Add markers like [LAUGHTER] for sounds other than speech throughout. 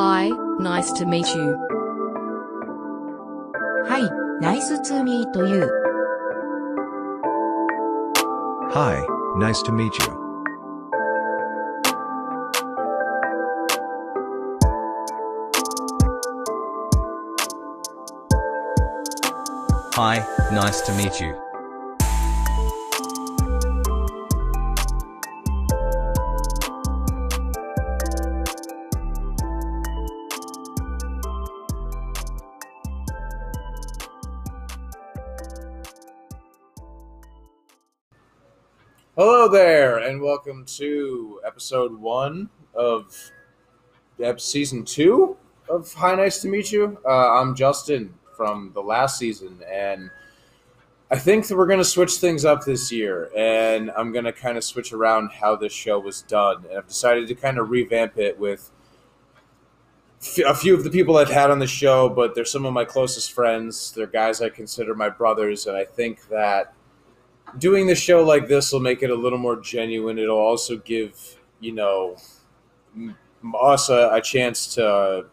Hi, nice to meet you. はい、ナイスツーミーという。 Hi, nice to meet you. Hi, nice to meet you. Hello there, and welcome to episode one of season two of Hi, Nice to Meet You. Uh, I'm Justin from the last season, and I think that we're going to switch things up this year, and I'm going to kind of switch around how this show was done. And I've decided to kind of revamp it with a few of the people I've had on the show, but they're some of my closest friends. They're guys I consider my brothers, and I think that doing the show like this will make it a little more genuine. It'll also give you know us a, a chance to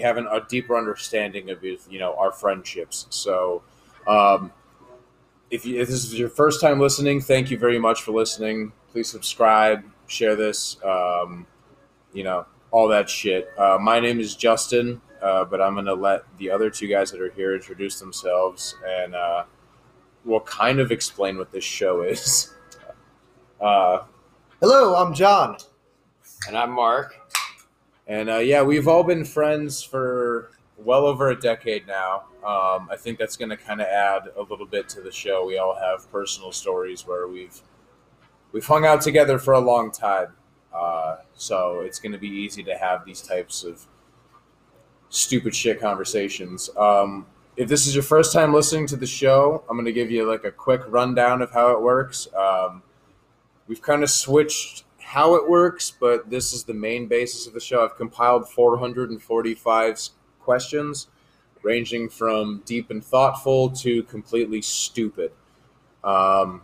have an, a deeper understanding of you know our friendships. So, um, if, you, if this is your first time listening, thank you very much for listening. Please subscribe, share this, um, you know all that shit. Uh, my name is Justin, uh, but I'm gonna let the other two guys that are here introduce themselves and. Uh, will kind of explain what this show is. [LAUGHS] Uh, Hello, I'm John. And I'm Mark. and uh, yeah, we've all been friends for well over a decade now. Um, I think that's going to kind of add a little bit to the show. We all have personal stories where we've we've hung out together for a long time, uh, so it's going to be easy to have these types of stupid shit conversations. Um, if this is your first time listening to the show, I'm going to give you like a quick rundown of how it works. Um, we've kind of switched how it works, but this is the main basis of the show. I've compiled 445 questions, ranging from deep and thoughtful to completely stupid. Um,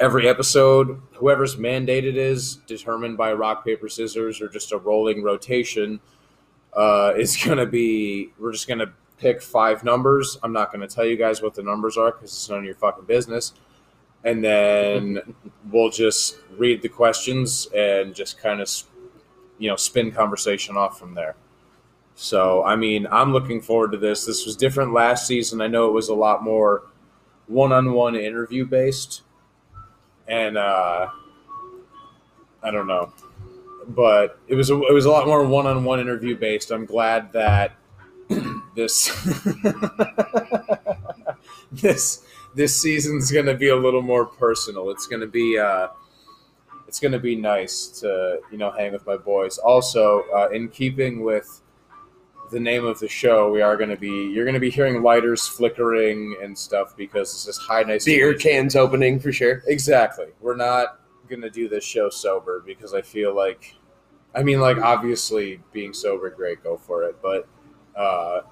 every episode, whoever's mandate it is, determined by rock, paper, scissors, or just a rolling rotation, uh, is going to be, we're just going to pick five numbers. I'm not going to tell you guys what the numbers are because it's none of your fucking business. And then [LAUGHS] we'll just read the questions and just kind of, you know, spin conversation off from there. So, I mean, I'm looking forward to this. This was different last season. I know it was a lot more one on one interview based. And, uh, I don't know. But it was a, it was a lot more one on one interview based. I'm glad that this [LAUGHS] this this season's going to be a little more personal. It's going to be uh, it's going to be nice to you know hang with my boys. Also, uh, in keeping with the name of the show, we are going to be you're going to be hearing lighters flickering and stuff because this is high nice Beer cans opening for sure. Exactly. We're not going to do this show sober because I feel like, I mean, like, obviously being sober, great, go for it. But uh,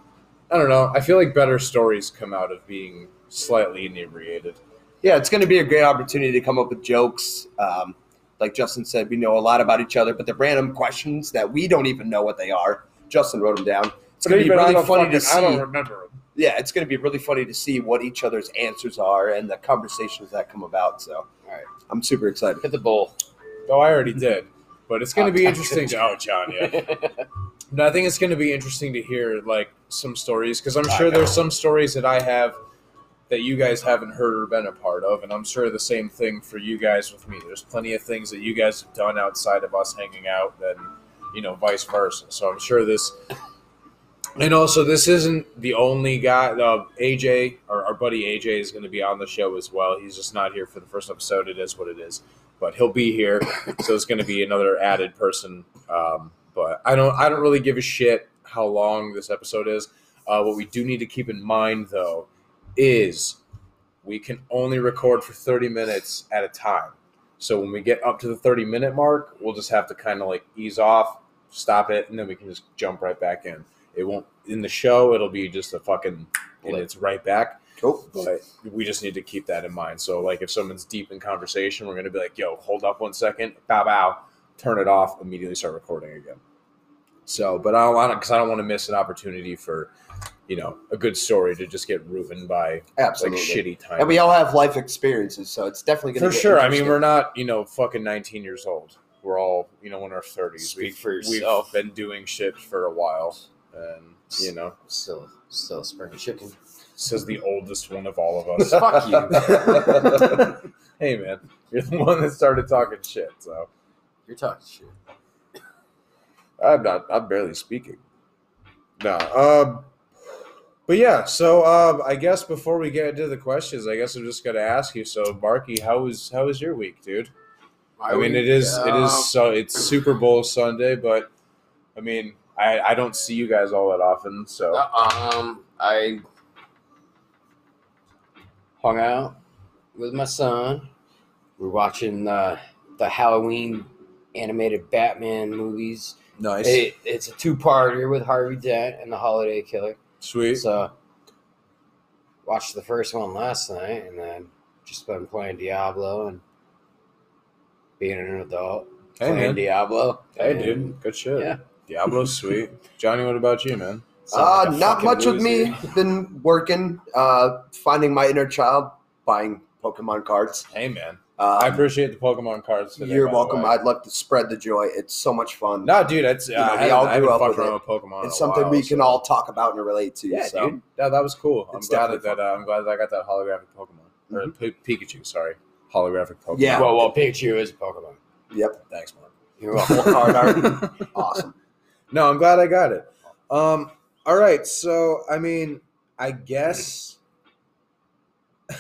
I don't know. I feel like better stories come out of being slightly inebriated. Yeah, it's going to be a great opportunity to come up with jokes. Um, like Justin said, we know a lot about each other, but the random questions that we don't even know what they are, Justin wrote them down. It's going to be really funny fucking- to see. I don't remember them. yeah, it's going to be really funny to see what each other's answers are and the conversations that come about. So, all right, I'm super excited. Hit the bowl. Oh, I already did. But it's going to Oh, be [LAUGHS] interesting to. Oh, John, yeah. [LAUGHS] But I think it's going to be interesting to hear like some stories because I'm sure there's some stories that I have that you guys haven't heard or been a part of, and I'm sure the same thing for you guys with me. There's plenty of things that you guys have done outside of us hanging out, and you know, vice versa. So I'm sure this, and also this isn't the only guy. Uh, AJ, our, our buddy AJ, is going to be on the show as well. He's just not here for the first episode. It is what it is, but he'll be here, so it's going to be another added person. Um, but I don't, I don't really give a shit how long this episode is. Uh, what we do need to keep in mind, though, is we can only record for 30 minutes at a time. So when we get up to the 30 minute mark, we'll just have to kind of like ease off, stop it, and then we can just jump right back in. It won't in the show. It'll be just a fucking and it's right back. Cool. But we just need to keep that in mind. So like if someone's deep in conversation, we're gonna be like, "Yo, hold up one second, bow bow, turn it off, immediately start recording again." So, but I don't want to because I don't want to miss an opportunity for, you know, a good story to just get ruined by Absolutely. like shitty time. and we all have life experiences, so it's definitely going for to sure. I mean, we're not you know fucking 19 years old. We're all you know in our 30s. Speak we've, for yourself. We've been doing shit for a while, and you know, Still, still spring chicken. says the oldest one of all of us. [LAUGHS] Fuck you. [LAUGHS] hey man, you're the one that started talking shit. So You're talking shit. I'm not. I'm barely speaking. No. Um. But yeah. So um, I guess before we get into the questions, I guess I'm just gonna ask you. So Marky, how was how was your week, dude? I mean, it is it Uh, is so it's Super Bowl Sunday, but I mean, I I don't see you guys all that often. So Um, I hung out with my son. We're watching uh, the Halloween animated Batman movies. Nice, It, it's a two-parter with Harvey Dent and the Holiday Killer. sweet. So, watched the first one last night, and then just been playing Diablo and being an adult Hey playing man, Diablo. hey And- dude, good shit. Yeah. Diablo's [LAUGHS] sweet. Johnny, what about you, man? Uh, like not fucking much with me. [LAUGHS] Been working, uh, finding my inner child, buying Pokemon cards. Hey man, Uh, I appreciate the Pokemon cards. Today, you're welcome. I'd love to spread the joy. It's so much fun. No, dude, it's You know, uh, we all I grew up with it. Pokemon. it's something while, we can so- all talk about and relate to. Yeah, so. dude. Yeah, that was cool. I'm It's glad that, that uh, I'm glad that I got that holographic Pokemon or P- Pikachu. Sorry, holographic Pokemon. Yeah. Well, well, Pikachu is a Pokemon. Yep, thanks, Mark. You're welcome. card art. [LAUGHS] awesome. No, I'm glad I got it. Um, all right, so I mean, I guess,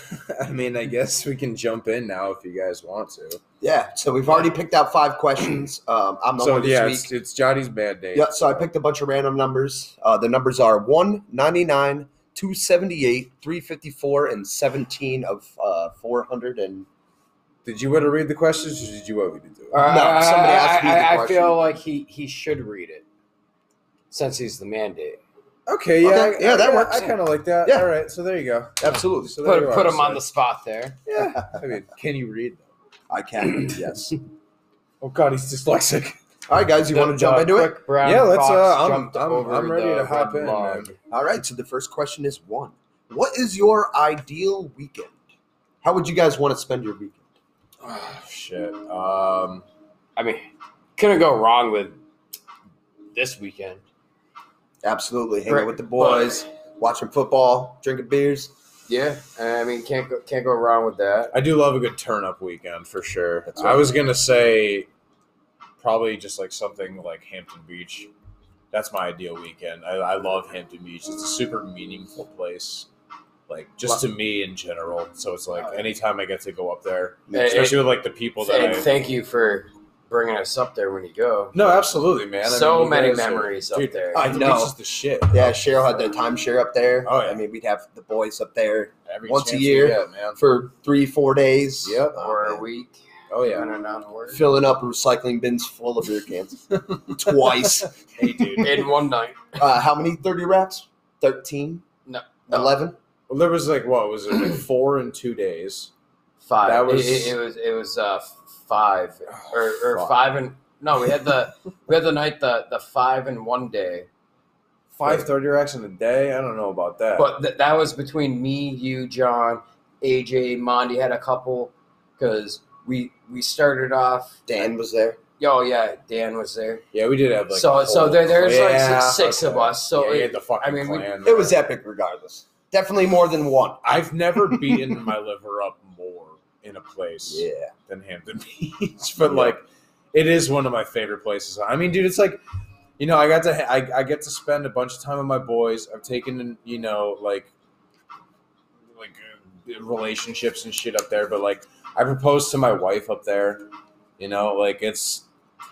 [LAUGHS] I mean, I guess we can jump in now if you guys want to. Yeah, so we've already picked out five questions. Um, I'm the So one this yeah, week. it's, it's Johnny's bad day. Yeah, so I picked a bunch of random numbers. Uh, the numbers are 199, 278, 354, and 17 of uh, 400. And Did you want to read the questions, or did you want me to do it? Uh, No, somebody asked me the I, I, I feel like he, he should read it since he's the mandate. Okay, yeah, Okay, I- yeah, that I- works. I kind of like that. Yeah. All right, so there you go. absolutely. So there Put, you put are, him on the spot there. [LAUGHS] Yeah, I mean, can you read? Though? I can, yes. [LAUGHS] Oh God, he's dyslexic. All right, guys, you want to jump into it? Yeah, let's, uh, I'm- I'm- I'm ready to hop in, log. man. All right, so the first question is one. What is your ideal weekend? How would you guys want to spend your weekend? Oh, shit. Um, I mean, couldn't go wrong with this weekend. Absolutely. Hanging Right, with the boys, watching football, drinking beers. Yeah, I mean, can't go, can't go wrong with that. I do love a good turn up weekend for sure. That's I right. was gonna say probably just like something like Hampton Beach. That's my ideal weekend. I, I love Hampton Beach. It's a super meaningful place, like just to me in general. So it's like anytime I get to go up there, Hey, especially with like the people that And I. thank you for bringing us up there when you go. no, absolutely, man. I so mean, many guys are- memories up Dude, there. I know. Beach is the shit. Yeah, Cheryl had the timeshare up there. Oh, yeah. I mean, we'd have the boys up there Every once a year. get, man. for three, four days. Yep. Oh, or a week. Oh yeah. in and out. Filling up recycling bins full of beer cans [LAUGHS] twice. [LAUGHS] Hey, dude. in one night. Uh, how many 30 wraps? 13? No, no. 11? Well, there was like what was it? Like four in two days. Five. That It- was- it, it was it was uh five oh, or, or Fuck. five and no we had the we had the night the the five and one day Five thirty racks in a day. I don't know about that. but th- that was between me you John AJ Mondi had a couple because we we started off Dan was there. oh yeah Dan was there yeah, we did have like so so there, there's Yeah, like six, six of us so yeah, it- the fucking I mean, we- It was epic regardless. Definitely more than one. I've never beaten my liver up in a place Yeah. than Hampton [LAUGHS] Beach, but Yeah. like it is one of my favorite places. I mean, dude, it's like you know, I got to I, I get to spend a bunch of time with my boys. I've taken you know like like uh, relationships and shit up there, but like I proposed to my wife up there. You know, like it's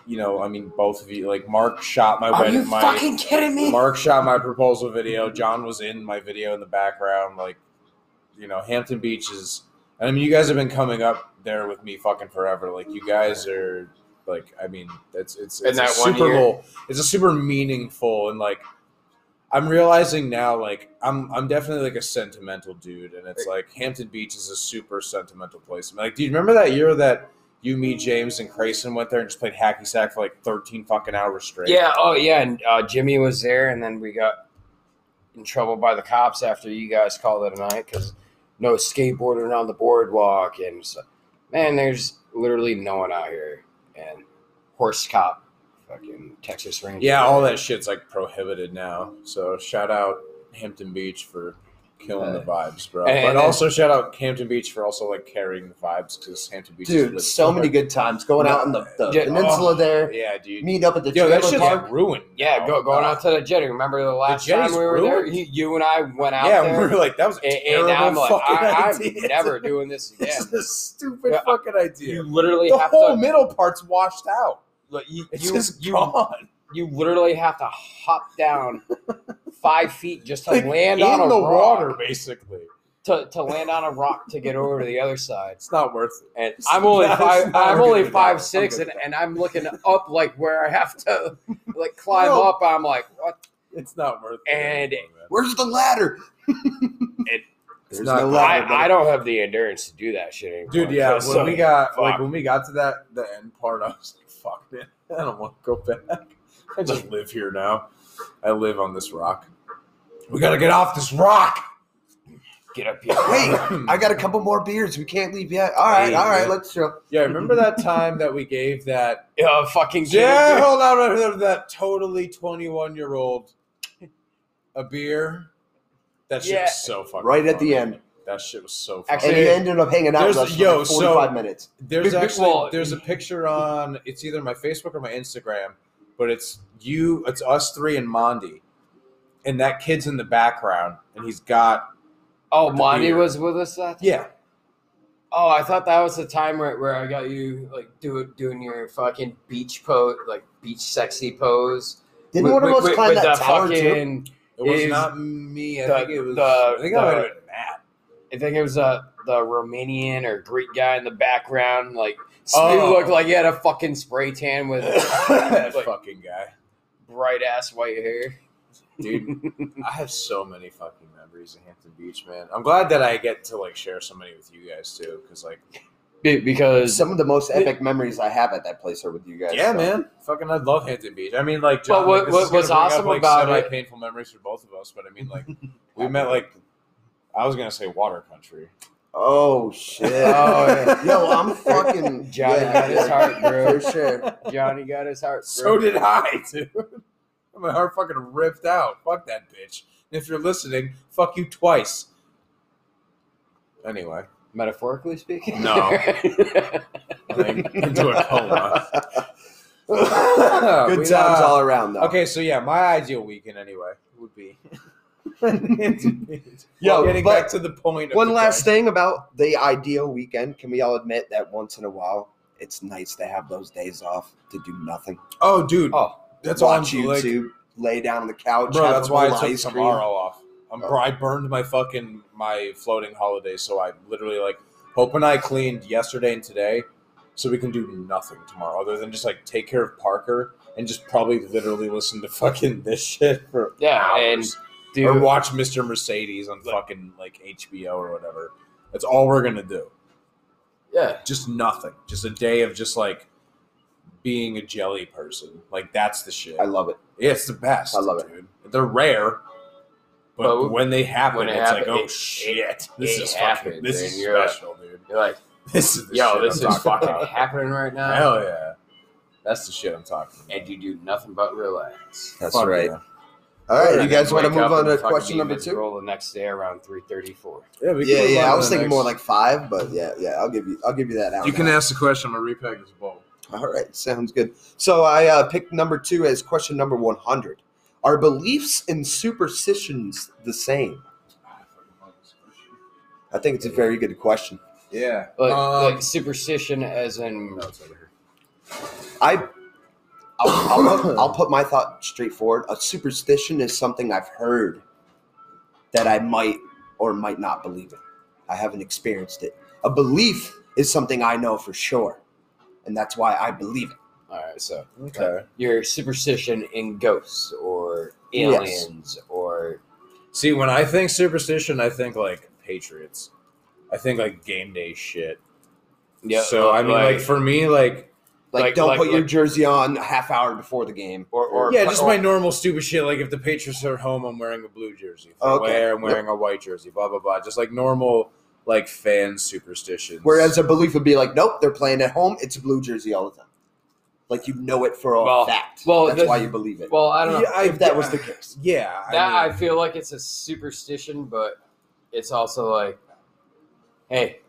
you know, I mean, both of you like Mark shot my are wedding you my fucking kidding me Mark shot my proposal video. John was in my video in the background. Like, you know, Hampton Beach is. I mean, you guys have been coming up there with me fucking forever. Like, you guys are like. I mean, it's it's it's that a Super? Bowl. It's a super meaningful and like. I'm realizing now, like I'm, I'm definitely like a sentimental dude, and it's like Hampton Beach is a super sentimental place. Like, do you remember that year that you, me, James, and Grayson went there and just played hacky sack for like thirteen fucking hours straight. Yeah. Oh, yeah. And uh, Jimmy was there, and then we got in trouble by the cops after you guys called it a night because no skateboarding on the boardwalk, and so, man, there's literally no one out here. And horse cop, fucking Texas Ranger. Yeah, all that shit's like prohibited now. So shout out Hampton Beach for killing the vibes, bro. And- but and- also shout out Hampton Beach for also like carrying the vibes because Hampton Beach, is Dude, really so many good times going out in the, the Yeah, peninsula oh, there, Yeah, dude. meeting up at the Yo, that trailer shit's park. like ruined. Yeah, now. go, going Uh, out to the jetty. Remember the last time we were there? ruined. You, you and I went out Yeah, there. we were like, that was a and, and terrible I'm like, fucking I, I'm idea. [LAUGHS] never doing this again. It's a stupid Yeah, fucking idea. You literally the have whole to. middle part's washed out. like, you, It's you, just you, gone. you literally have to hop down [LAUGHS] five feet just to Like, land in on a the rock, water, basically. To, to land on a rock to get over to the other side. It's not worth it. And I'm only That's five. I'm worth only it. five I'm six, and, and I'm looking up like where I have to [LAUGHS] like climb No. up. I'm like, what? It's not worth it. And- anymore. Where's the ladder? [LAUGHS] It- There's not no ladder. I, I don't have the endurance to do that shit anymore. Dude, yeah. When uh, we got like when we got to that the end part, I was like, "Fuck, man, [LAUGHS] I don't want to go back. I just live here now. I live on this rock. We gotta get off this rock." get up here. Wait, I got a couple more beers. We can't leave yet. All right, Hey, all right, man. let's go. Yeah, remember that time that we gave that? [LAUGHS] Uh, fucking Yeah, hold on, remember that totally twenty-one year old a beer. That shit Yeah. was so fucking Right at the funny. end. That shit was so. Actually, funny. And he ended up hanging out with There's- us for yo, like so- 45 minutes. There's Big- big- actually well- there's a picture on it's either my Facebook or my Instagram, but it's you, it's us three and Mondi, and that kid's in the background, and he's got Oh, the Monty beer. was with us that. time? yeah, Oh, I thought that was the time where, where I got you like do, doing your fucking beach pose, like beach sexy pose. Didn't With- one of with- us with- climb with that the tower too? it was not me. I the- think it was. the- I think the- I might Matt. I think it was uh, the Romanian or Greek guy in the background. Like, Oh. he looked like he had a fucking spray tan with [LAUGHS] that like, fucking guy, bright ass white hair. Dude. [LAUGHS] I have so many fucking memories of Hampton Beach, man. I'm glad that I get to like share so many with you guys too, because like, Be- because Some of the most epic memories I have at that place are with you guys. yeah, so. man, fucking, I love Hampton Beach. I mean, like, John, But what- like, this what- is gonna what's bring up, awesome like, about it- painful memories for both of us, but I mean, like, [LAUGHS] we met like, I was gonna say water country. Oh shit! Oh, yeah. [LAUGHS] Yo, I'm fucking Johnny yeah, got his heart, bro. for sure. Johnny got his heart. So did I, dude. My heart fucking ripped out. Fuck that bitch. And if you're listening, fuck you twice. Anyway, Metaphorically speaking, No. [LAUGHS] I'm into a coma. [LAUGHS] Good times uh, all around, though. Okay, so yeah, my ideal weekend anyway would be. [LAUGHS] Yo, getting back to the point. Of One the last thing about the ideal weekend. Can we all admit that once in a while, it's nice to have those days off to do nothing? Oh, dude, Oh, that's all I'm Watch like, YouTube, lay down on the couch. bro. That's why I bowl of took ice cream. tomorrow off. I'm, Oh. I burned my fucking my floating holiday, so I literally like Hope and I cleaned yesterday and today, so we can do nothing tomorrow other than just like take care of Parker and just probably literally listen to fucking this shit for Yeah, hours. dude, or watch Mr. Mercedes on fucking like HBO or whatever. That's all we're gonna do. yeah, Just nothing. Just a day of just like being a jelly person. Like that's the shit. I love it. Yeah, it's the best. I love it. dude. They're rare, but But when they happen, when it it's happen- like, oh it- shit, this it is happens, fucking, this and is you're like- special, dude. you're like, [LAUGHS] This is the yo, shit this I'm is fucking about. happening right now, Hell yeah, that's the shit I'm talking about. and you do nothing but relax. That's Fuck right. yeah. All right, you guys want to move on to question number two? miserable The next day around three thirty-four. Yeah, we can Yeah, yeah. I was thinking next- more like five, but yeah, yeah. I'll give you, I'll give you that out. You can ask the question. I'm gonna repack this bowl. [LAUGHS] All right, sounds good. So I uh, picked number two as question number one hundred. Are beliefs and superstitions the same? I think it's a very good question. Yeah. Like, Um, like superstition, as in no, it's over here. I, I'll, I'll, put, I'll put my thought straight forward. A superstition is something I've heard that I might or might not believe in. I haven't experienced it. A belief is something I know for sure, and that's why I believe it. all right. So Okay. Uh, your superstition in ghosts or Yes. aliens or See, when I think superstition, I think like Patriots. I think like game day shit. Yeah, so uh, I mean, like, for me, like Like, Like- don't like- put your jersey on a half hour before the game. or, or yeah, just or- my normal stupid shit. Like if the Patriots are home, I'm wearing a blue jersey. If Okay. wearing, I'm wearing a white jersey. Blah blah blah. Just like normal like fan superstitions. Whereas a belief would be like, nope, they're playing at home. It's a blue jersey all the time. Like you know it for a Well- fact. well, that's the- why you believe it. Well, I don't know. Yeah, I- if that was the case. yeah, that I mean, feel like it's a superstition, but it's also like, hey,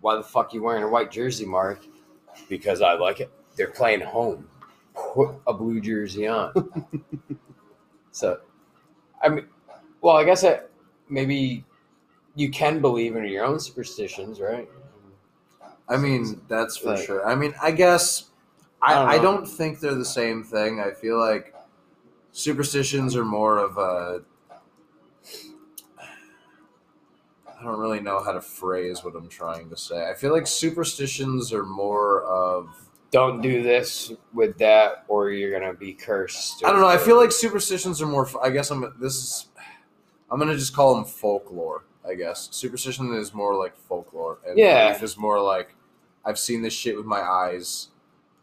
why the fuck you wearing a white jersey, Mark? Because I like it. They're playing home. Put a blue jersey on. [LAUGHS] so, I mean, well, I guess that maybe you can believe in your own superstitions, right? I mean, that's for Like- sure. I mean, I guess I, I don't I don't think they're the same thing. I feel like superstitions are more of a. I don't really know how to phrase what I'm trying to say. I feel like superstitions are more of. Don't do this with that, or you're gonna be cursed. I don't know. I feel like superstitions are more. I guess I'm. This is. I'm gonna just call them folklore. I guess superstition is more like folklore, and Yeah. belief is more like I've seen this shit with my eyes.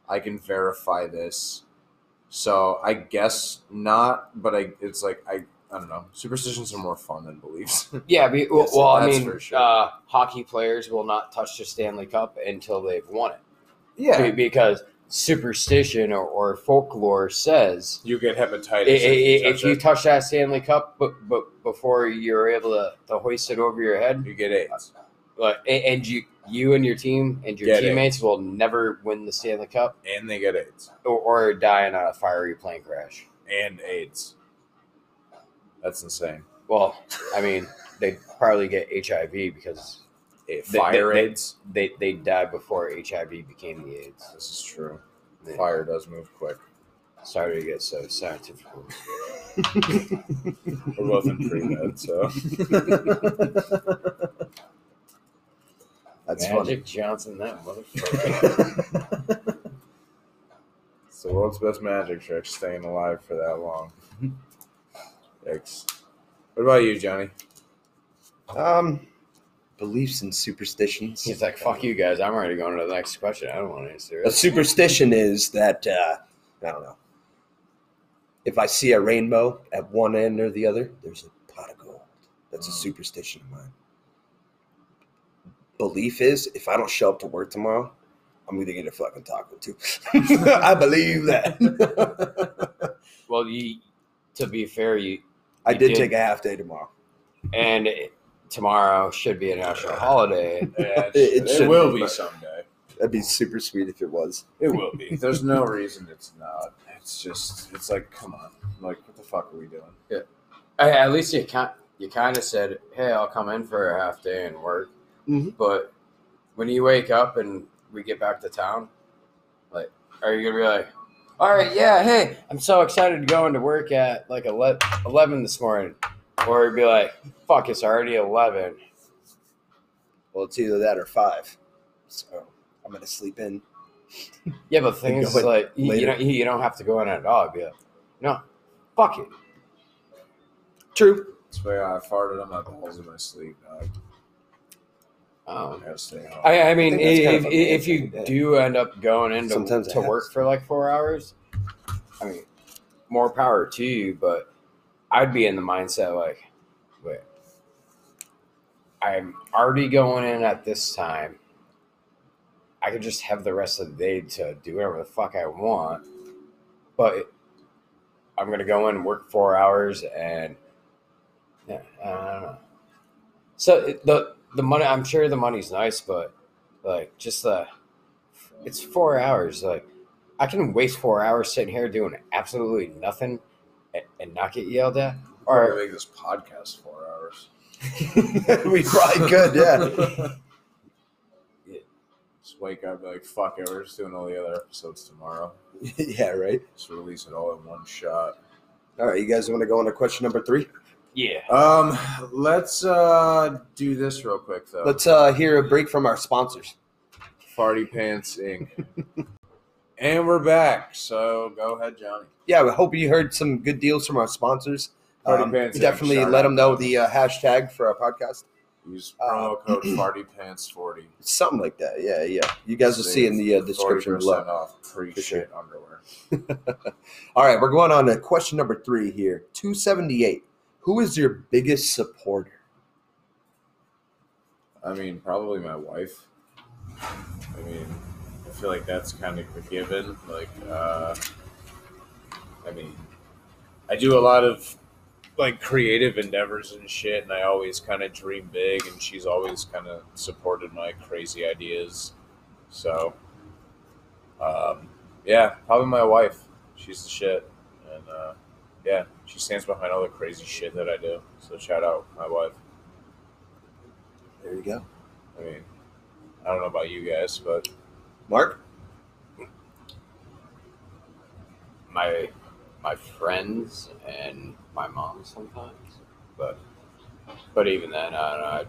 I can verify this. So I guess not, but I. It's like I. I don't know. Superstitions are more fun than beliefs. [LAUGHS] Yeah, be, well, Yes, well I that's mean, for sure. uh, hockey players will not touch the Stanley Cup until they've won it. yeah. Because superstition or, or folklore says You get hepatitis i- i- i- if you touch that Stanley Cup, but but before you're able to, to hoist it over your head, you get AIDS. Uh, like, and you you and your team and your Get teammates will never win the Stanley Cup And they get AIDS. or, or die in a fiery plane crash. And AIDS. That's insane. Well, I mean, they probably get HIV because They- Fire they- AIDS. they they died before HIV became the AIDS. This is true. Yeah. Fire does move quick. Sorry to get so scientific. [LAUGHS] We're both in pre med, so. [LAUGHS] That's Magic Johnson, that motherfucker. [LAUGHS] it's the world's best magic trick, staying alive for that long. Yikes. What about you, Johnny? Um, beliefs and superstitions. He's like, "Fuck you guys! I'm already going to the next question. I don't want to answer It. A superstition is that uh, I don't know. If I see a rainbow at one end or the other, there's a pot of gold. That's a superstition of mine. Belief is if I don't show up to work tomorrow, I'm gonna get a fucking taco too. [LAUGHS] I believe that. [LAUGHS] Well, you, to be fair, you I did, did. take a half day tomorrow. and it, tomorrow should be a national holiday. Yeah, [LAUGHS] It- it it, will be, be someday. That'd be super sweet if it was. It will be. [LAUGHS] There's no reason it's not. It's just, it's like, come on. Like, what the fuck are we doing? I, at least you kind you kind of said, "Hey, I'll come in for a half day and work." Mhm. But when you wake up and we get back to town, like, are you gonna be like, "All right, yeah, hey, I'm so excited to go into work at like 11, 11 this morning," or be like, "Fuck, it's already 11. Well, it's either that or five. So I'm gonna sleep in. Yeah, but the thing [LAUGHS] is, like, you, you don't you don't have to go in at all. Be like, no, fuck it. True. That's why I farted on my balls in my sleep. Dog. Um, I gotta stay home. I, I mean, I think that's kind if, of if you thing, yeah. do end up going into Sometimes to work for like four hours, I mean, more power to you. But I'd be in the mindset like, wait, I'm already going in at this time. I could just have the rest of the day to do whatever the fuck I want, but I'm gonna go in and work four hours and yeah, I don't know. So the the money, I'm sure the money's nice, but like just the it's four hours. Like I can waste four hours sitting here doing absolutely nothing and, and not get yelled at. Or Or make this podcast four hours. [LAUGHS] we probably could, yeah. Just wake up, be like, fuck it, we're just doing all the other episodes tomorrow. [LAUGHS] yeah, right. Just release it all in one shot. All right, you guys want to go on to question number three? yeah, Um, let's uh do this real quick though. Let's uh hear a break from our sponsors. Farty Pants Inc. [LAUGHS] and we're back. So go ahead, Johnny. Yeah, we hope you heard some good deals from our sponsors. Party Um, Pants definitely let them know the uh, hashtag for our podcast. Use promo code [CLEARS THROAT] Farty Pants forty. Something like that. Yeah, yeah. You guys will see in the uh, description below. off pre For sure. underwear. [LAUGHS] All right, we're going on to question number three here. 278. Who is your biggest supporter? I mean, probably my wife. I mean, feel like that's kind of a given. Like, uh, I mean, I do a lot of like creative endeavors and shit, and I always kind of dream big, and she's always kind of supported my crazy ideas. So, um, yeah, probably my wife. She's the shit, and uh, yeah, she stands behind all the crazy shit that I do. So, shout out my wife. There you go. I mean, I don't know about you guys, but Mark? my my friends and my mom sometimes, but but even then, I don't know. I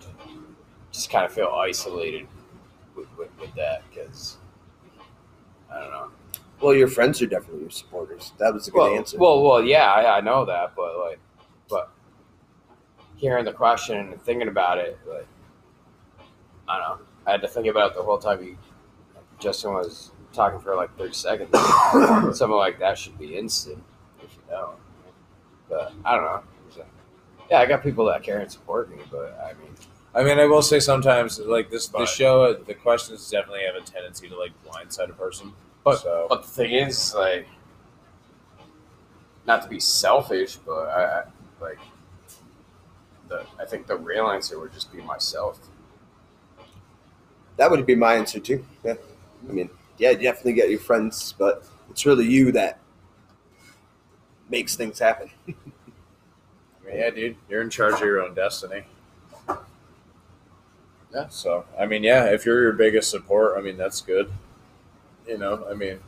just kind of feel isolated with, with, with that because I don't know. Well, your friends are definitely your supporters. That was a good well, answer. Well, well, yeah, I, I know that, but like, but hearing the question and thinking about it, like, I don't know. I had to think about it the whole time. He, Justin was talking for like thirty seconds. [COUGHS] Something like that should be instant if you know. But I don't know. So, yeah, I got people that care and support me, but I mean, I mean, I will say sometimes like this, the show, the questions definitely have a tendency to like blindside a person. But so, but the thing is, like, not to be selfish, but I, I like the I think the real answer would just be myself. that would be my answer too. Yeah. I mean, yeah, you definitely get your friends, but it's really you that makes things happen. I [LAUGHS] mean, yeah, dude, you're in charge of your own destiny. Yeah. So, I mean, yeah, if you're your biggest support, I mean, that's good. You know, I mean,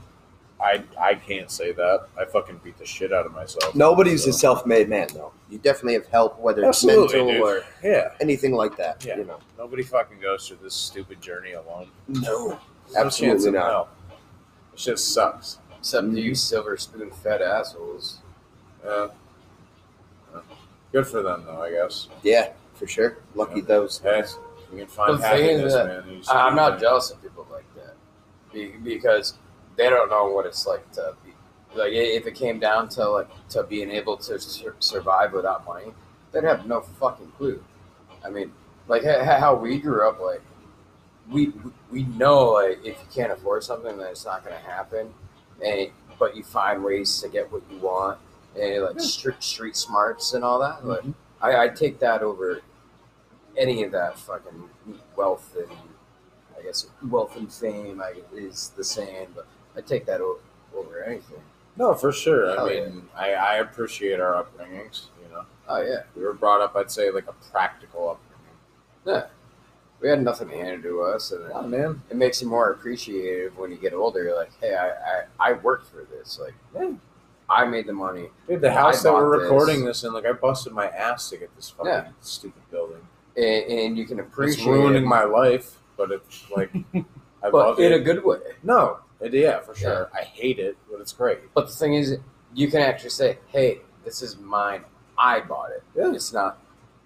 I I can't say that. I fucking beat the shit out of myself. Nobody's So- a self-made man, though. You definitely have help, whether it's Absolutely, mental dude. or Yeah. anything like that. Yeah. You know. Nobody fucking goes through this stupid journey alone. No. There's no Absolutely not. hell. It just sucks. Except you silver spoon fed assholes. Yeah. Yeah. Good for them, though, I guess. Yeah, for sure. Lucky Yeah. those. Hey, you can find The happiness, that man. I- I'm not it. jealous of people like that Be- because they don't know what it's like to be like. If it came down to like to being able to sur- survive without money, they'd have no fucking clue. I mean, like ha- ha- how we grew up, like we we know like if you can't afford something, then it's not going to happen. And but you find ways to get what you want, and like street street smarts and all that. Mm-hmm. Like I I take that over any of that fucking wealth and I guess wealth and fame I, is the same, but I take that o- over anything. No, for sure. I Hell mean, I, I appreciate our upbringings. You know, Oh yeah, we were brought up, I'd say, like a practical upbringing. yeah. We had nothing handed to us, and Yeah, man. it makes you more appreciative when you get older. You're like, hey, I I, I worked for this. Like, Yeah. I made the money, Dude, the house that we're bought this. recording this in, like, I busted my ass to get this fucking Yeah. stupid building. and, and you can appreciate it. It's ruining it, my life, but it's like, [LAUGHS] I but love in it. a good way. no, it, yeah, for sure. I hate it, but it's great. But the thing is, you can actually say, "Hey, this is mine. I bought it." Yeah. It's not,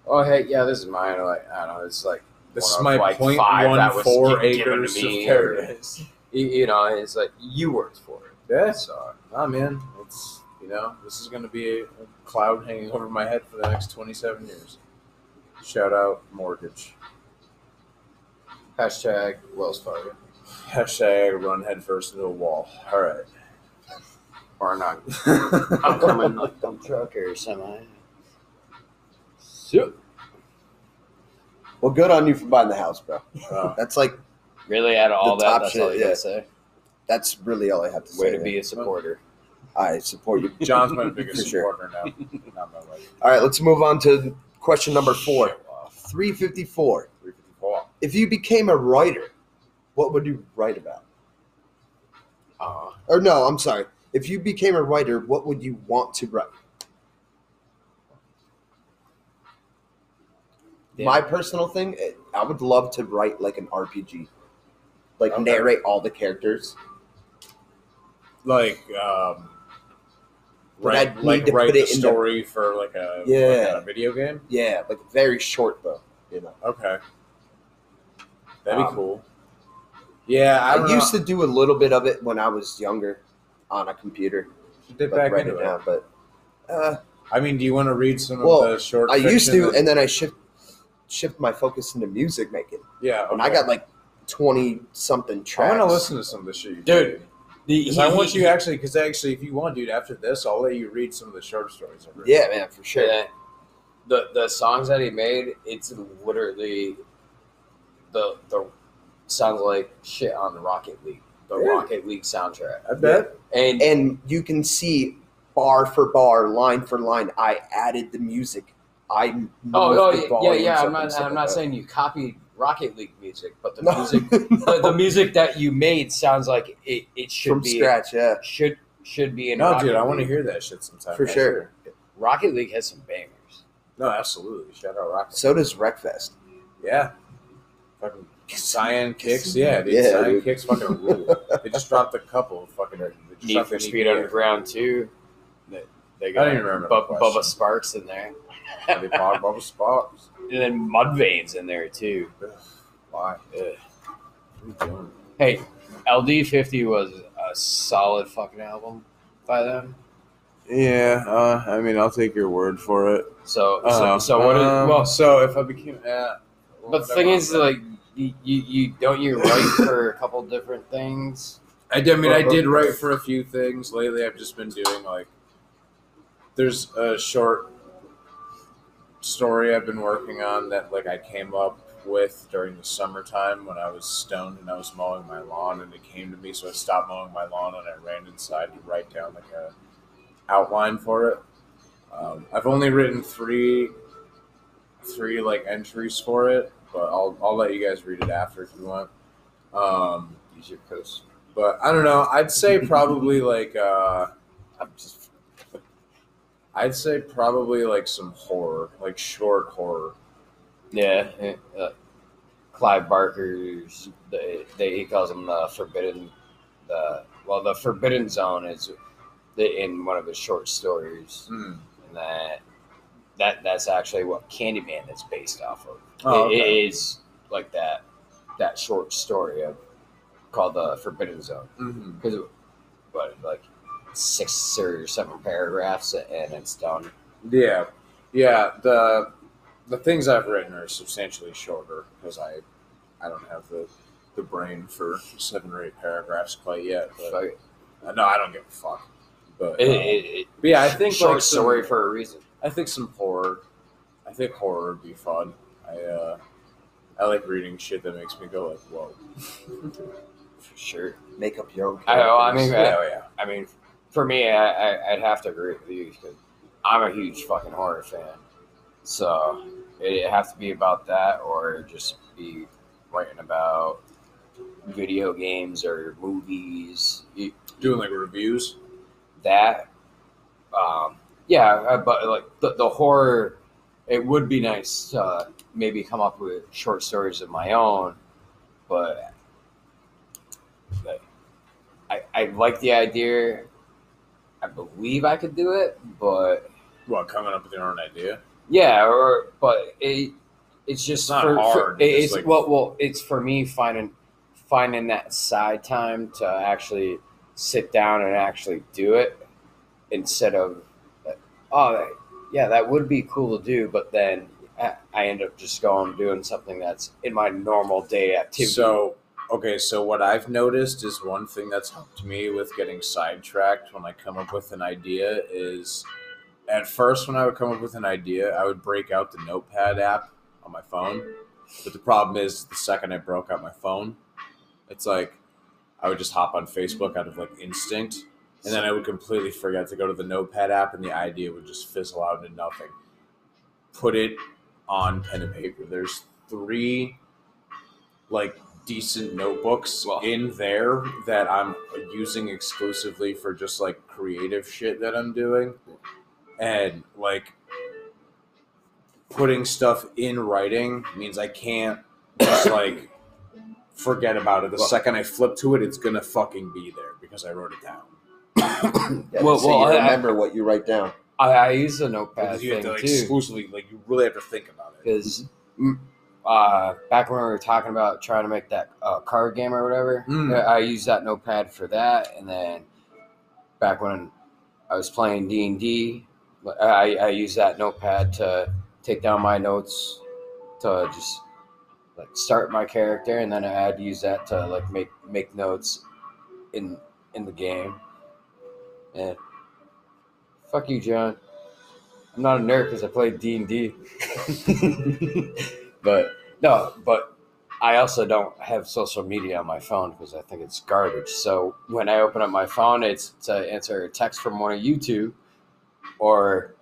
"Oh, hey, yeah, this is mine." Or like, I don't know. It's like This is my like, point five one that four gi- given to acres of paradise. [LAUGHS] you, you know, it's like you worked for it. Yeah. So Nah, man, it's you know, this is gonna be a, a cloud hanging over my head for the next twenty-seven years. Shout out mortgage. hashtag Wells Fargo Hashtag run headfirst into a wall. All right. or not. I'm coming like dump truck or semi. So, Well, good on you for buying the house, bro. Uh, That's like really, out of all that, that's shit, all you yeah. gotta say. that's really all I have to say. Way to there. be a supporter. I support you. John's my biggest [LAUGHS] For sure. supporter now. Not my wife. All right, let's move on to question number four. Shit, wow. 354. 354. If you became a writer, what would you write about? Uh, Or no, I'm sorry. If you became a writer, what would you want to write? Yeah. My personal thing, I would love to write like an RPG, like Okay. narrate all the characters. Like, um, write, like write put the it in story for like a, Yeah. like a video game. Yeah, like very short though. You know, Okay. That'd be Um, cool. Yeah, I, I, used know. to do a little bit of it when I was younger on a computer, dip but back write into it it. But uh, I mean, do you want to read some Well, of the short? I used to, that- and then I shift shift my focus into music making, yeah, and I got like twenty something I want to listen to some of the shit, you Dude, do. The, 'Cause I want you actually, because actually, if you want, dude, after this, I'll let you read some of the short stories. I've. Yeah, man, for sure. Yeah. The the songs that he made, it's literally the the sounds like shit on the Rocket League, the Yeah. Rocket League soundtrack, I bet. and and you can see bar for bar, line for line. I added the music. I moved oh, oh the yeah, yeah, yeah. I'm not I'm not that. saying you copied Rocket League music, but the No. music [LAUGHS] the, the music that you made sounds like it, it should from be scratch. Yeah, should should be in No, Rocket dude, I want to hear that shit sometime. For man. sure. Rocket League has some bangers. No, absolutely. Shout out Rocket. so does Wreckfest. Yeah. Fucking Cyan [LAUGHS] kicks. Yeah, dude. Yeah, Cyan dude. kicks fucking rule. they just dropped a couple of fucking. They just Need for Speed Underground too. They, they I got don't even remember Bubba. Sparks in there, They bought Bubba Sparxxx. and then Mudvayne's in there too. Why? Ugh. You doing? Hey, LD50 was a solid fucking album by them. Yeah, uh, I mean, I'll take your word for it. So, so, Uh, so what? Is, um, well, so if I became, uh, but the thing is, like, you, you, you don't you write for a couple different things. I did, I mean, I did write for a few things lately. I've just been doing like, there's a short story I've been working on that like I came up with during the summertime when I was stoned and I was mowing my lawn and it came to me, so I stopped mowing my lawn and I ran inside to write down like a outline for it. Um, I've only written three, three like entries for it, but I'll I'll let you guys read it after if you want. Um, Use your post. but I don't know. I'd say probably like uh I'm just I'd say probably like some horror, like short horror. yeah. yeah, Uh, Clive Barker's they, they he calls them the forbidden the well the forbidden zone is the, in one of his short stories Hmm. and that that that's actually what Candyman is based off of. Oh, It- okay. it is like that that short story of called the Forbidden Zone Mm-hmm. because what like six or seven paragraphs and it's done. Yeah, yeah. The the things I've written are substantially shorter because I I don't have the the brain for seven or eight paragraphs quite yet. But Fuck uh, no, I don't give a fuck. But, It, uh, it, it, but yeah, I think short like some- story for a reason. I think some horror. I think horror would be fun. I uh, I like reading shit that makes me go like, whoa. For [LAUGHS] sure. Make up your own. I, oh, I mean, Yeah, I, oh, yeah. I mean, for me, I, I'd have to agree with you because I'm a huge fucking horror fan. So it'd have to be about that, or just be writing about video games or movies. Doing like reviews. That, um, yeah, uh, but like the, the horror, it would be nice to uh, maybe come up with short stories of my own, but like, I, I like the idea. I believe I could do it, but What coming up with your own idea? yeah, or but it it's just It's not for, hard, For, it's it's like- well, well, it's for me finding finding that side time to actually sit down and actually do it instead of uh, oh yeah that would be cool to do, but then I, I end up just going doing something that's in my normal day activity. So, okay, so what I've noticed is one thing that's helped me with getting sidetracked when I come up with an idea is at first, when I would come up with an idea, I would break out the Notepad app on my phone. But the problem is, the second I broke out my phone, it's like I would just hop on Facebook out of like instinct, and then I would completely forget to go to the Notepad app, and the idea would just fizzle out into nothing. Put it on pen and paper. There's three like decent notebooks Well- in there that I'm using exclusively for just like creative shit that I'm doing. And like putting stuff in writing means I can't just like forget about it. The Well- second I flip to it, it's gonna fucking be there because I wrote it down. Yeah, Well, so well, you I- remember what you write down. I, I use a notepad Because you have to like too. exclusively like you really have to think about it. because mm-hmm. Uh, back when we were talking about trying to make that uh, card game or whatever, Mm. I used that notepad for that, and then back when I was playing D and D, I I used that notepad to take down my notes to just like start my character, and then I had to use that to like make make notes in in the game. And fuck you, John. I'm not a nerd because I played D and D. [LAUGHS] [LAUGHS] But no, but I also don't have social media on my phone because I think it's garbage. So when I open up my phone, it's to answer a text from one of you two, or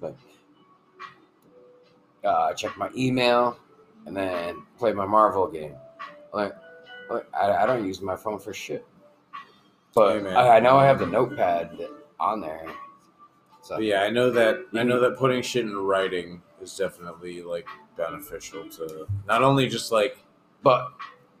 like uh, check my email, and then play my Marvel game. Like, like, I, I don't use my phone for shit. But Hey. I, I know I have the notepad on there. So But yeah, I know that I know that putting shit in writing is definitely like beneficial to not only just like but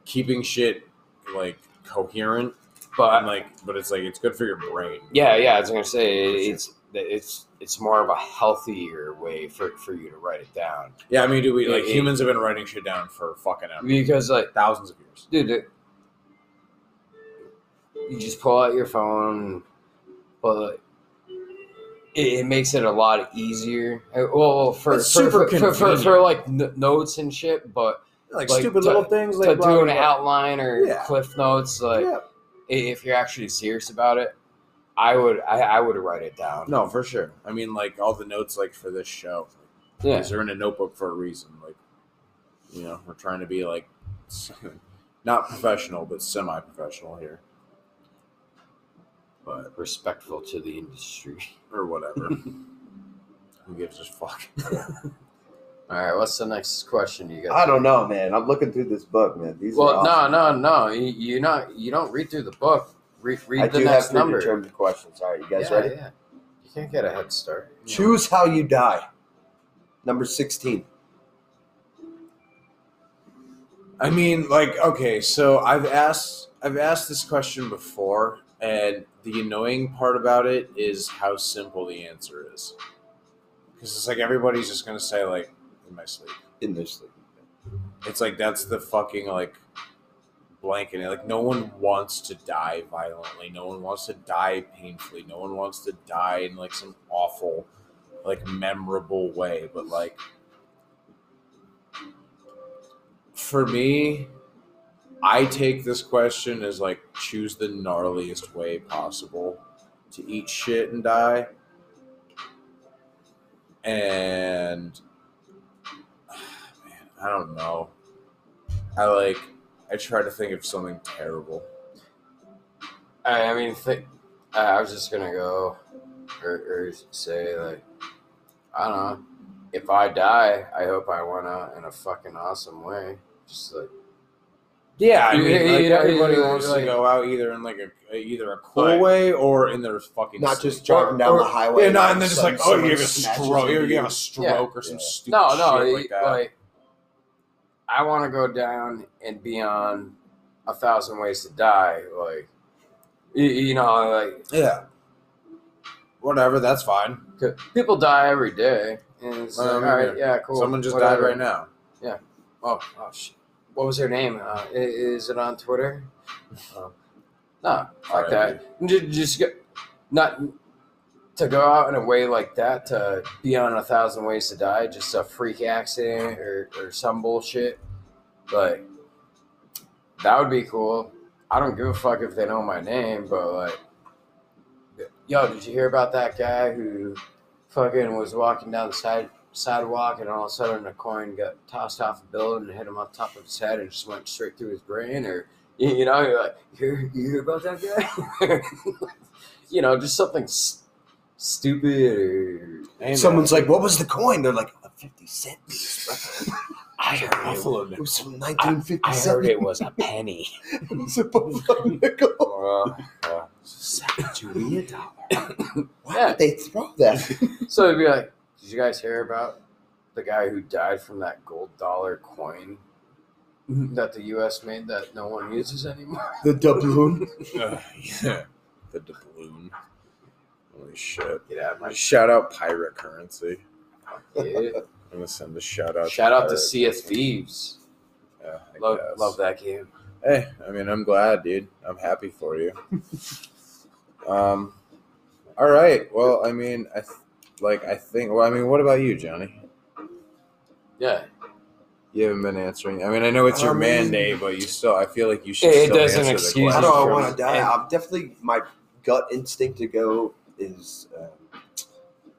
keeping shit like coherent, but and like but it's like it's good for your brain. Yeah, yeah. I was gonna say it's that it's it's more of a healthier way for, for you to write it down Yeah, I mean, do we like Yeah, humans have been writing shit down for fucking ever, because like thousands of years. dude, it- you just pull out your phone, but like, it, it makes it a lot easier. Uh, Well, for for, super for, for, for, like notes and shit, but Like, Like, stupid to- little things, like to blah, do an blah. outline or Yeah. cliff notes, like Yeah. if you're actually serious about it, I would I, I would write it down. No, for sure. I mean, like all the notes, like for this show, Yeah. these are in a notebook for a reason. Like, you know, we're trying to be like [LAUGHS] not professional, but semi-professional here, but respectful to the industry. [LAUGHS] or whatever. [LAUGHS] Who gives a fuck? [LAUGHS] All right, what's the next question you got? I don't know, man. I'm looking through this book, man. These Well, are awesome. no, no, no. You, you not you don't read through the book. Read, read I the do next have number. predetermined questions. All right, you guys yeah, ready? Yeah. You can't get a head start. Choose how you die. Number 16. I mean, like, okay, so I've asked I've asked this question before, and the annoying part about it is how simple the answer is. Because it's like everybody's just gonna say like in my sleep. In this sleep. It's like that's the fucking like blanket. Like no one wants to die violently. No one wants to die painfully. No one wants to die in like some awful, like memorable way. But like for me, I take this question as like choose the gnarliest way possible to eat shit and die. And man, I don't know. I like I try to think of something terrible. I, I mean, th- I was just gonna go or, or say like, I don't know. If I die, I hope I went out in a fucking awesome way. Just like Yeah, I mean, like, you know, everybody you- wants like- to go out either in like a either a cool Right. way or in their fucking Not sleep. just driving down Or- the highway. Yeah, no, and of then just like, oh, you have a stroke, you have a stroke or some Yeah. stupid no, no, shit like that. like I want to go down and be on a thousand ways to die. Like you, you know, like yeah, whatever, that's fine. 'cause people die every day, and it's Well, like, I all mean, yeah, cool. Someone just whatever. died right now. Yeah. Oh, oh shit. What was her name? Uh, is it on Twitter? Oh. No, fuck R.I.P. that. Ju- Just go, not to go out in a way like that to be on a thousand ways to die, just a freak accident or, or some bullshit. But that would be cool. I don't give a fuck if they know my name, but like, yo, did you hear about that guy who fucking was walking down the side sidewalk and all of a sudden a coin got tossed off a building and hit him on top of his head and just went straight through his brain or you you know you're like you hear, you hear about that guy [LAUGHS] you know just something s- stupid or Hey. Someone's like, what was the coin? They're like, a 50 cent piece. [LAUGHS] I heard Buffalo It nickel. was from I 1957. heard it was a penny [LAUGHS] It was a buffalo nickel. Well, well. [COUGHS] Why Yeah. would they throw that? so it'd be like did you guys hear about the guy who died from that gold dollar coin that the us made that no one uses anymore [LAUGHS] the doubloon. Ugh, [LAUGHS] yeah, the doubloon. Holy shit! get out of my Shout out pirate currency. yeah. I'm gonna send a shout out. Shout out to Pirate Sea of Thieves. Yeah, I Love, guess. love that game. Hey, I mean, I'm glad, dude. I'm happy for you. [LAUGHS] um, all right. Well, I mean, I th- like. I think. Well, I mean, what about you, Johnny? Yeah. You haven't been answering. I mean, I know it's your I mean- mandate, but you still. I feel like you should. It still doesn't answer excuse How you do I want to die? I'm definitely my gut instinct to go is uh,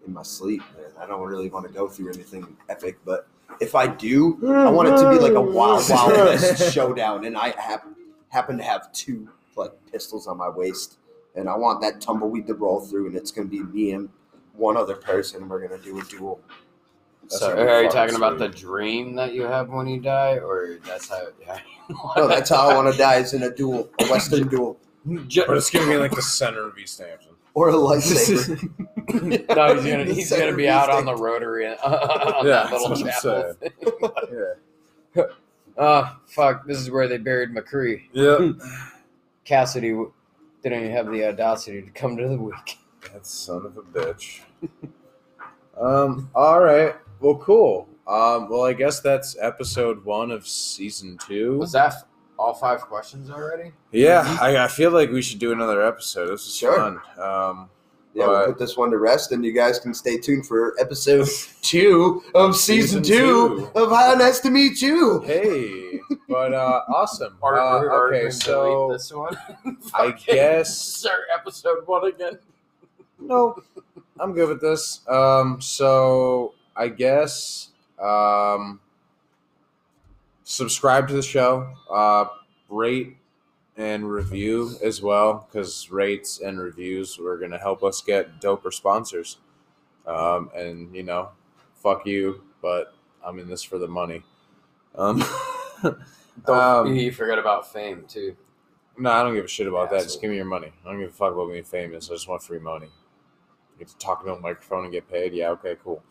in my sleep, man. I don't really want to go through anything epic, but if I do, I want it to be like a wild, wild west [LAUGHS] showdown, and I happen happen to have two like pistols on my waist, and I want that tumbleweed to roll through, and it's gonna be me and one other person, we're gonna do a duel. That's So, are you talking about the dream that you have when you die, or that's how? Yeah. [LAUGHS] No, that's how I want to die is in a duel, a western [LAUGHS] duel, Ju- But it's gonna be like the center of East Hampton. or a [LAUGHS] lightsaber. no, he's gonna he's gonna be out on the Hampton. rotary uh, on that Yeah, little that's chapel. thing. Yeah. Uh, oh fuck! This is where they buried McCree. Yep. Cassidy didn't even have the audacity to come to the week. That son of a bitch. [LAUGHS] um. All right. Well, cool. Um. Well, I guess that's episode one of season two. Was that all five questions already? Yeah, I, I feel like we should do another episode. This is Sure. fun. Um. Yeah, we'll But- put this one to rest, and you guys can stay tuned for episode [LAUGHS] two of season, Season two, two. of How Nice to Meet You. Hey, but uh, [LAUGHS] awesome. Or, Uh, or, or okay, delete so this one. I Fucking guess start episode one again. No, I'm good with this. Um, so I guess um, subscribe to the show, uh, rate and review as well, because rates and reviews are going to help us get doper sponsors. Um, and you know, fuck you, but I'm in this for the money. Um, [LAUGHS] Don't, um, you forget about fame too. no, I don't give a shit about that. Just give me your money. I don't give a fuck about being famous. I just want free money. Get to talk into a microphone and get paid. Yeah, okay, cool.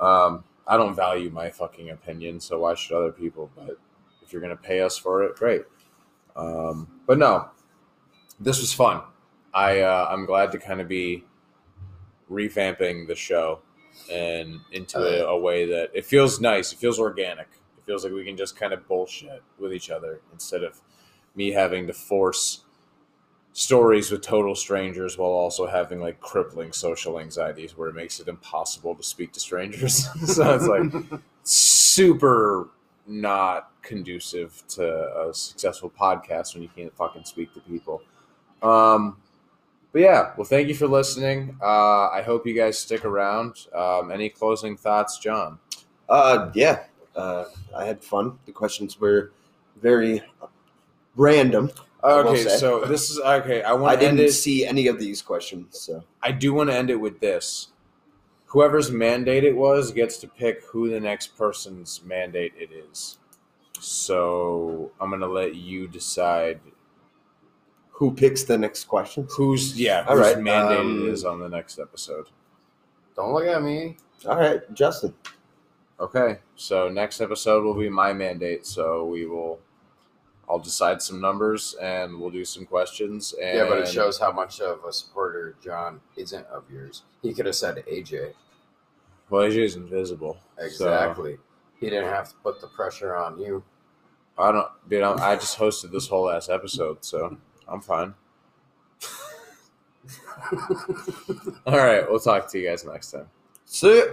Um, I don't value my fucking opinion, so why should other people? But if you're gonna pay us for it, great. Um, but no, this was fun. I uh, I'm glad to kind of be revamping the show and into a, a way that it feels nice. It feels organic. It feels like we can just kind of bullshit with each other instead of me having to force stories with total strangers while also having like crippling social anxieties where it makes it impossible to speak to strangers. [LAUGHS] so it's like super not conducive to a successful podcast when you can't fucking speak to people. Um, but yeah, well, thank you for listening. Uh, I hope you guys stick around. Um, any closing thoughts, John? Uh, yeah, uh, I had fun. The questions were very random. I will Okay, so this is okay. I I want to end didn't it. see any of these questions, so I do want to end it with this. Whoever's mandate it was gets to pick who the next person's mandate it is. So I'm gonna let you decide who picks the next question. who's yeah All whose right, mandate um, it is on the next episode. Don't look at me. All right, Justin. Okay, so next episode will be my mandate. So we will, I'll decide some numbers and we'll do some questions. And Yeah, but it shows how much of a supporter John isn't of yours. He could have said AJ. Well, AJ's invisible. so Exactly. He didn't have to put the pressure on you. I don't, dude. I'm, I just hosted this whole ass episode, so I'm fine. [LAUGHS] All right, we'll talk to you guys next time. See ya.